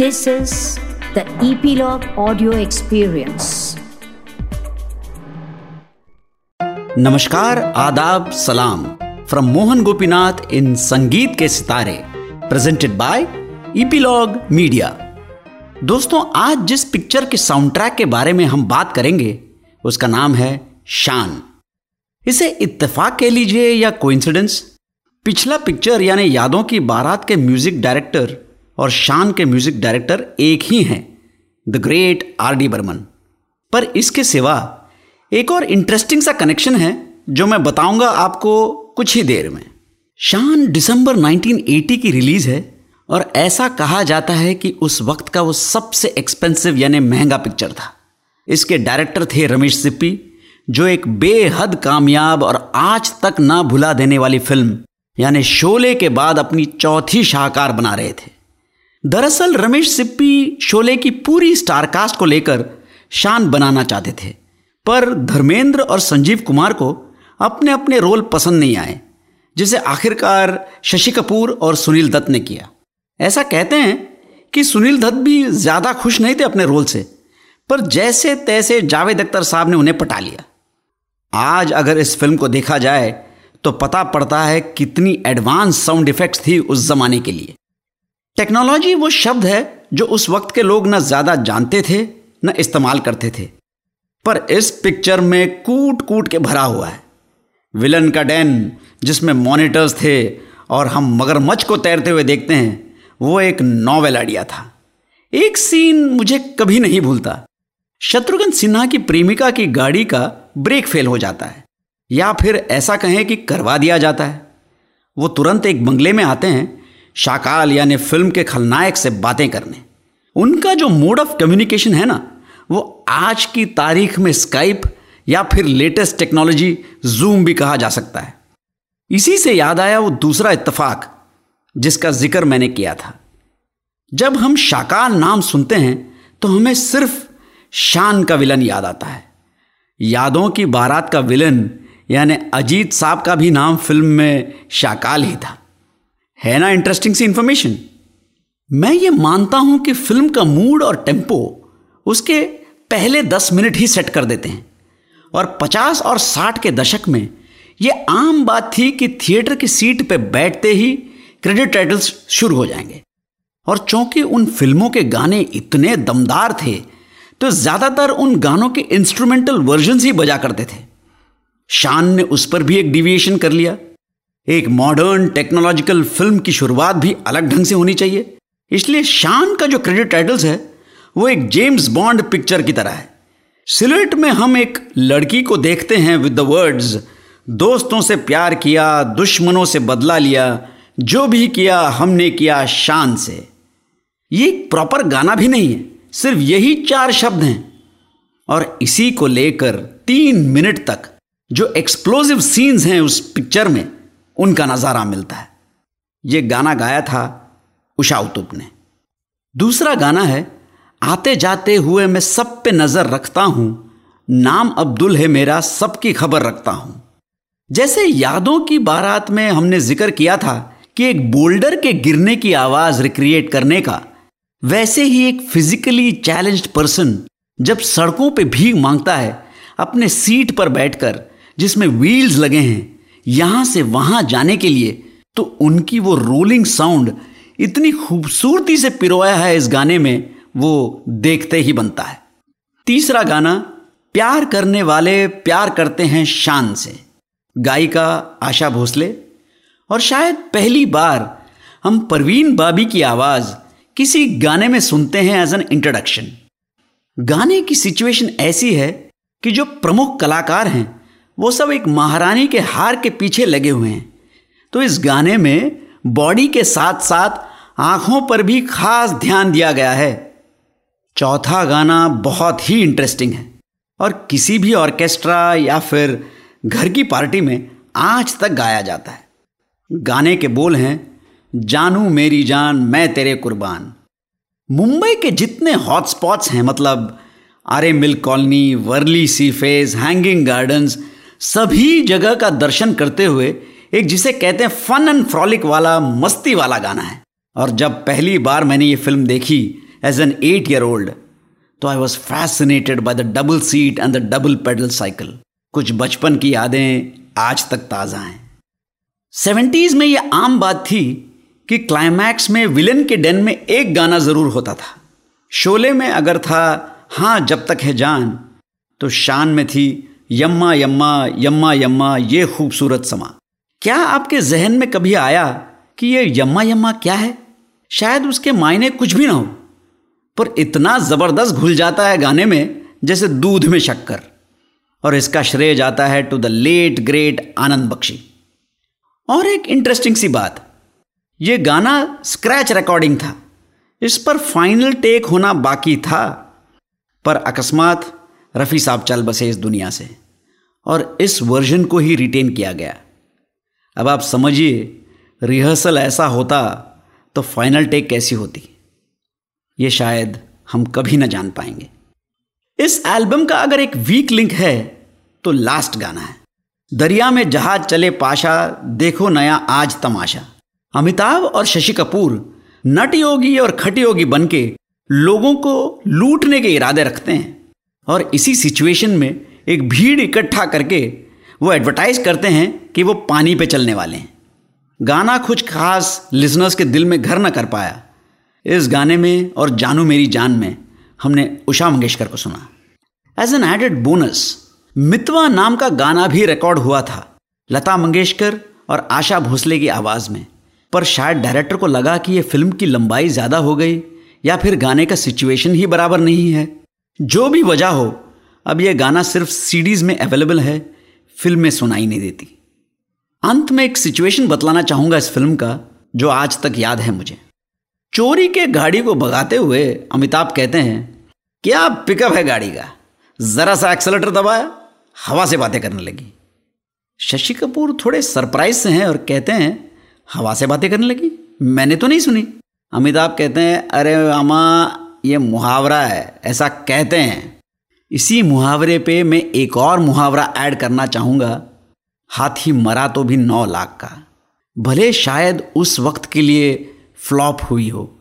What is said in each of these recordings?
This is the Epilogue Audio Experience. नमस्कार, आदाब, सलाम फ्रॉम मोहन गोपीनाथ इन संगीत के सितारे प्रेजेंटेड बाय ईपीलॉग मीडिया दोस्तों, आज जिस पिक्चर के साउंड ट्रैक के बारे में हम बात करेंगे, उसका नाम है शान। इसे इत्तेफाक कह लीजिए या कोइंसिडेंस पिछला पिक्चर यानी यादों की बारात के म्यूज़िक डायरेक्टर और शान के म्यूज़िक डायरेक्टर एक ही हैं the great R D Burman पर इसके सिवा एक और इंटरेस्टिंग सा कनेक्शन है, जो मैं बताऊँगा आपको कुछ ही देर में। शान दिसंबर 1980 की रिलीज़ है और ऐसा कहा जाता है कि उस वक्त का वो सबसे एक्सपेंसिव यानी महँगा पिक्चर था। इसके डायरेक्टर थे रमेश सिप्पी, जो एक बेहद कामयाब और आज तक ना भुला देने वाली फ़िल्म यानी शोले के बाद अपनी चौथी शाहकार बना रहे थे। दरअसल रमेश सिप्पी शोले की पूरी स्टारकास्ट को लेकर शान बनाना चाहते थे, पर धर्मेंद्र और संजीव कुमार को अपने अपने रोल पसंद नहीं आए, जिसे आखिरकार शशि कपूर और सुनील दत्त ने किया। ऐसा कहते हैं कि सुनील दत्त भी ज़्यादा खुश नहीं थे अपने रोल से, पर जैसे तैसे जावेद अख्तर साहब ने उन्हें पटा लिया। आज अगर इस फ़िल्म को देखा जाए तो पता पड़ता है कितनी एडवांस साउंड इफेक्ट्स थी उस जमाने के लिए। टेक्नोलॉजी वो शब्द है जो उस वक्त के लोग न ज़्यादा जानते थे, न इस्तेमाल करते थे। पर इस पिक्चर में कूट कूट के भरा हुआ है। विलन का डैन, जिसमें मॉनिटर्स थे और हम मगरमच्छ को तैरते हुए देखते हैं, वो एक नॉवेल आइडिया था। एक सीन मुझे कभी नहीं भूलता। शत्रुघ्न सिन्हा की प्रेमिका की गाड़ी का ब्रेक फेल हो जाता है, या फिर ऐसा कहें कि करवा दिया जाता है। वो तुरंत एक बंगले में आते हैं शाकाल यानी फ़िल्म के खलनायक से बातें करने। उनका जो मोड ऑफ़ कम्युनिकेशन है ना, वो आज की तारीख में स्काइप या फिर लेटेस्ट टेक्नोलॉजी जूम भी कहा जा सकता है। इसी से याद आया वो दूसरा इत्तेफाक, जिसका ज़िक्र मैंने किया था। जब हम शाकाल नाम सुनते हैं तो हमें सिर्फ़ शान का विलन याद आता है। यादों की बारात का विलन यानी अजीत साहब का भी नाम फ़िल्म में शाकाल ही था। है ना इंटरेस्टिंग सी इंफॉर्मेशन मैं ये मानता हूँ कि फ़िल्म का मूड और टेंपो उसके पहले दस मिनट ही सेट कर देते हैं। और पचास और साठ के दशक में ये आम बात थी कि थिएटर की सीट पर बैठते ही क्रेडिट टाइटल्स शुरू हो जाएँगे। और चूँकि उन फ़िल्मों के गाने इतने दमदार थे तो ज़्यादातर उन गानों के इंस्ट्रूमेंटल वर्जन ही बजा करते थे। शान ने उस पर भी एक डिविएशन कर लिया। एक मॉडर्न टेक्नोलॉजिकल फ़िल्म की शुरुआत भी अलग ढंग से होनी चाहिए। इसलिए शान का जो क्रेडिट टाइटल्स है, वो एक जेम्स बॉन्ड पिक्चर की तरह है। सिलेट में हम एक लड़की को देखते हैं विद द वर्ड्स दोस्तों से प्यार किया, दुश्मनों से बदला लिया, जो भी किया, हमने किया शान से। ये एक प्रॉपर गाना भी नहीं है, सिर्फ़ यही चार शब्द हैं। और इसी को लेकर तीन मिनट तक जो एक्सप्लोजिव सीन्स हैं उस पिक्चर में उनका नज़ारा मिलता है। ये गाना गाया था उषा उतुप ने। दूसरा गाना है, आते जाते हुए मैं सब पे नज़र रखता हूँ, नाम अब्दुल है मेरा, सबकी खबर रखता हूँ। जैसे यादों की बारात में हमने ज़िक्र किया था कि एक बोल्डर के गिरने की आवाज़ रिक्रिएट करने का, वैसे ही एक फिजिकली चैलेंज्ड पर्सन जब सड़कों पे भीख माँगता है, अपने सीट पर बैठकर, जिसमें व्हील्स लगे हैं यहाँ से वहाँ जाने के लिए तो उनकी वो रोलिंग साउंड इतनी खूबसूरती से पिरोया है इस गाने में, वो देखते ही बनता है। तीसरा गाना, प्यार करने वाले प्यार करते हैं शान से। गायिका आशा भोसले, और शायद पहली बार हम परवीन बाबी की आवाज़ किसी गाने में सुनते हैं एज एन इंट्रोडक्शन गाने की सिचुएशन ऐसी है कि जो प्रमुख कलाकार हैं वो सब एक महारानी के हार के पीछे लगे हुए हैं। तो इस गाने में बॉडी के साथ साथ आँखों पर भी खास ध्यान दिया गया है। चौथा गाना बहुत ही इंटरेस्टिंग है। और किसी भी ऑर्केस्ट्रा या फिर घर की पार्टी में आज तक गाया जाता है। गाने के बोल हैं, जानू मेरी जान, मैं तेरे कुर्बान। मुंबई के जितने हॉटस्पॉट्स हैं मतलब Aarey milk colony, Worli sea face hanging gardens सभी जगह का दर्शन करते हुए एक जिसे कहते हैं फन एंड फ्रॉलिक वाला, मस्ती वाला गाना है। और जब पहली बार मैंने ये फ़िल्म देखी as an eight year old तो I was fascinated by the double seat and the double pedal cycle कुछ बचपन की यादें आज तक ताज़ा हैं। सेवेंटीज में यह आम बात थी कि क्लाइमैक्स में विलन के डेन में एक गाना ज़रूर होता था। शोले में अगर था हाँ जब तक है जान तो शान में थी यम्मा यम्मा यम्मा यम्मा, ये खूबसूरत समा। क्या आपके जहन में कभी आया कि ये यम्मा यम्मा क्या है? शायद उसके मायने कुछ भी ना हो, पर इतना ज़बरदस्त घुल जाता है गाने में, जैसे दूध में शक्कर। और इसका श्रेय जाता है to the late great Anand Bakshi. और एक इंटरेस्टिंग सी बात, ये गाना स्क्रैच रिकॉर्डिंग था। इस पर फाइनल टेक होना बाकी था, पर अकस्मात रफ़ी साहब चल बसे इस दुनिया से। और इस वर्जन को ही रिटेन किया गया। अब आप समझिए रिहर्सल ऐसा होता तो फाइनल टेक कैसी होती? ये शायद हम कभी ना जान पाएँगे। इस एल्बम का अगर एक वीक लिंक है तो लास्ट गाना है। दरिया में जहाज़ चले पाशा, देखो नया आज तमाशा। अमिताभ और शशि कपूर, नट योगी और खट योगी बन के लोगों को लूटने के इरादे रखते हैं। और इसी सिचुएशन में एक भीड़ इकट्ठा करके वो एडवर्टाइज करते हैं कि वो पानी पे चलने वाले हैं। गाना कुछ खास लिजनर्स के दिल में घर न कर पाया। इस गाने में और जानू मेरी जान में हमने उषा मंगेशकर को सुना। एज एन एडेड बोनस मितवा नाम का गाना भी रिकॉर्ड हुआ था, लता मंगेशकर और आशा भोसले की आवाज़ में। पर शायद डायरेक्टर को लगा कि यह फ़िल्म की लंबाई ज़्यादा हो गई या फिर गाने का सिचुएशन ही बराबर नहीं है। जो भी वजह हो अब यह गाना सिर्फ़ सीडीज़ में अवेलेबल है, फ़िल्म में सुनाई नहीं देती। अंत में एक सिचुएशन बतलाना चाहूँगा इस फ़िल्म का, जो आज तक याद है मुझे। चोरी के गाड़ी को भगाते हुए अमिताभ कहते हैं, क्या पिकअप है गाड़ी का? जरा सा एक्सलेटर दबाया, हवा से बातें करने लगी। शशि कपूर थोड़े सरप्राइज़ से हैं और कहते हैं, हवा से बातें करने लगी? मैंने तो नहीं सुनी। अमिताभ कहते हैं, अरे मामा ये मुहावरा है, ऐसा कहते हैं। इसी मुहावरे पे मैं एक और मुहावरा ऐड करना चाहूँगा। हाथी मरा तो भी नौ लाख का। भले शायद उस वक्त के लिए फ्लॉप हुई हो।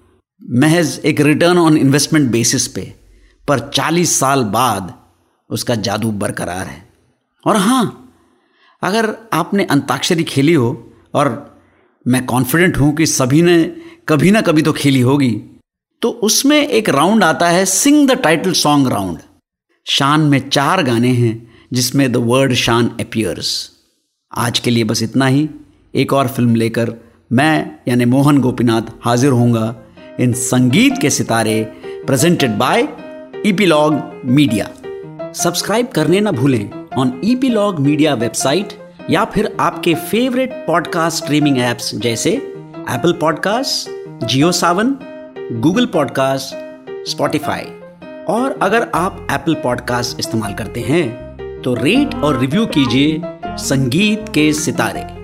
महज एक रिटर्न ऑन इन्वेस्टमेंट बेसिस पे। पर 40 साल बाद उसका जादू बरकरार है। और हाँ अगर आपने अंताक्षरी खेली हो और मैं कॉन्फिडेंट हूँ कि सभी ने कभी ना कभी तो खेली होगी तो उसमें एक राउंड आता है sing the title song round Shaan में चार गाने हैं जिसमें द वर्ड शान अपियर्स आज के लिए बस इतना ही। एक और फ़िल्म लेकर मैं, यानी मोहन गोपीनाथ, हाजिर होऊँगा इन संगीत के सितारे presented by epilogue media subscribe करने ना भूलें ऑन ईपीलॉग मीडिया वेबसाइट या फिर आपके फेवरेट पॉडकास्ट स्ट्रीमिंग एप्स जैसे Apple podcast Jio Saavn Google podcast Spotify और अगर आप एप्पल पॉडकास्ट इस्तेमाल करते हैं तो रेट और रिव्यू कीजिए संगीत के सितारे।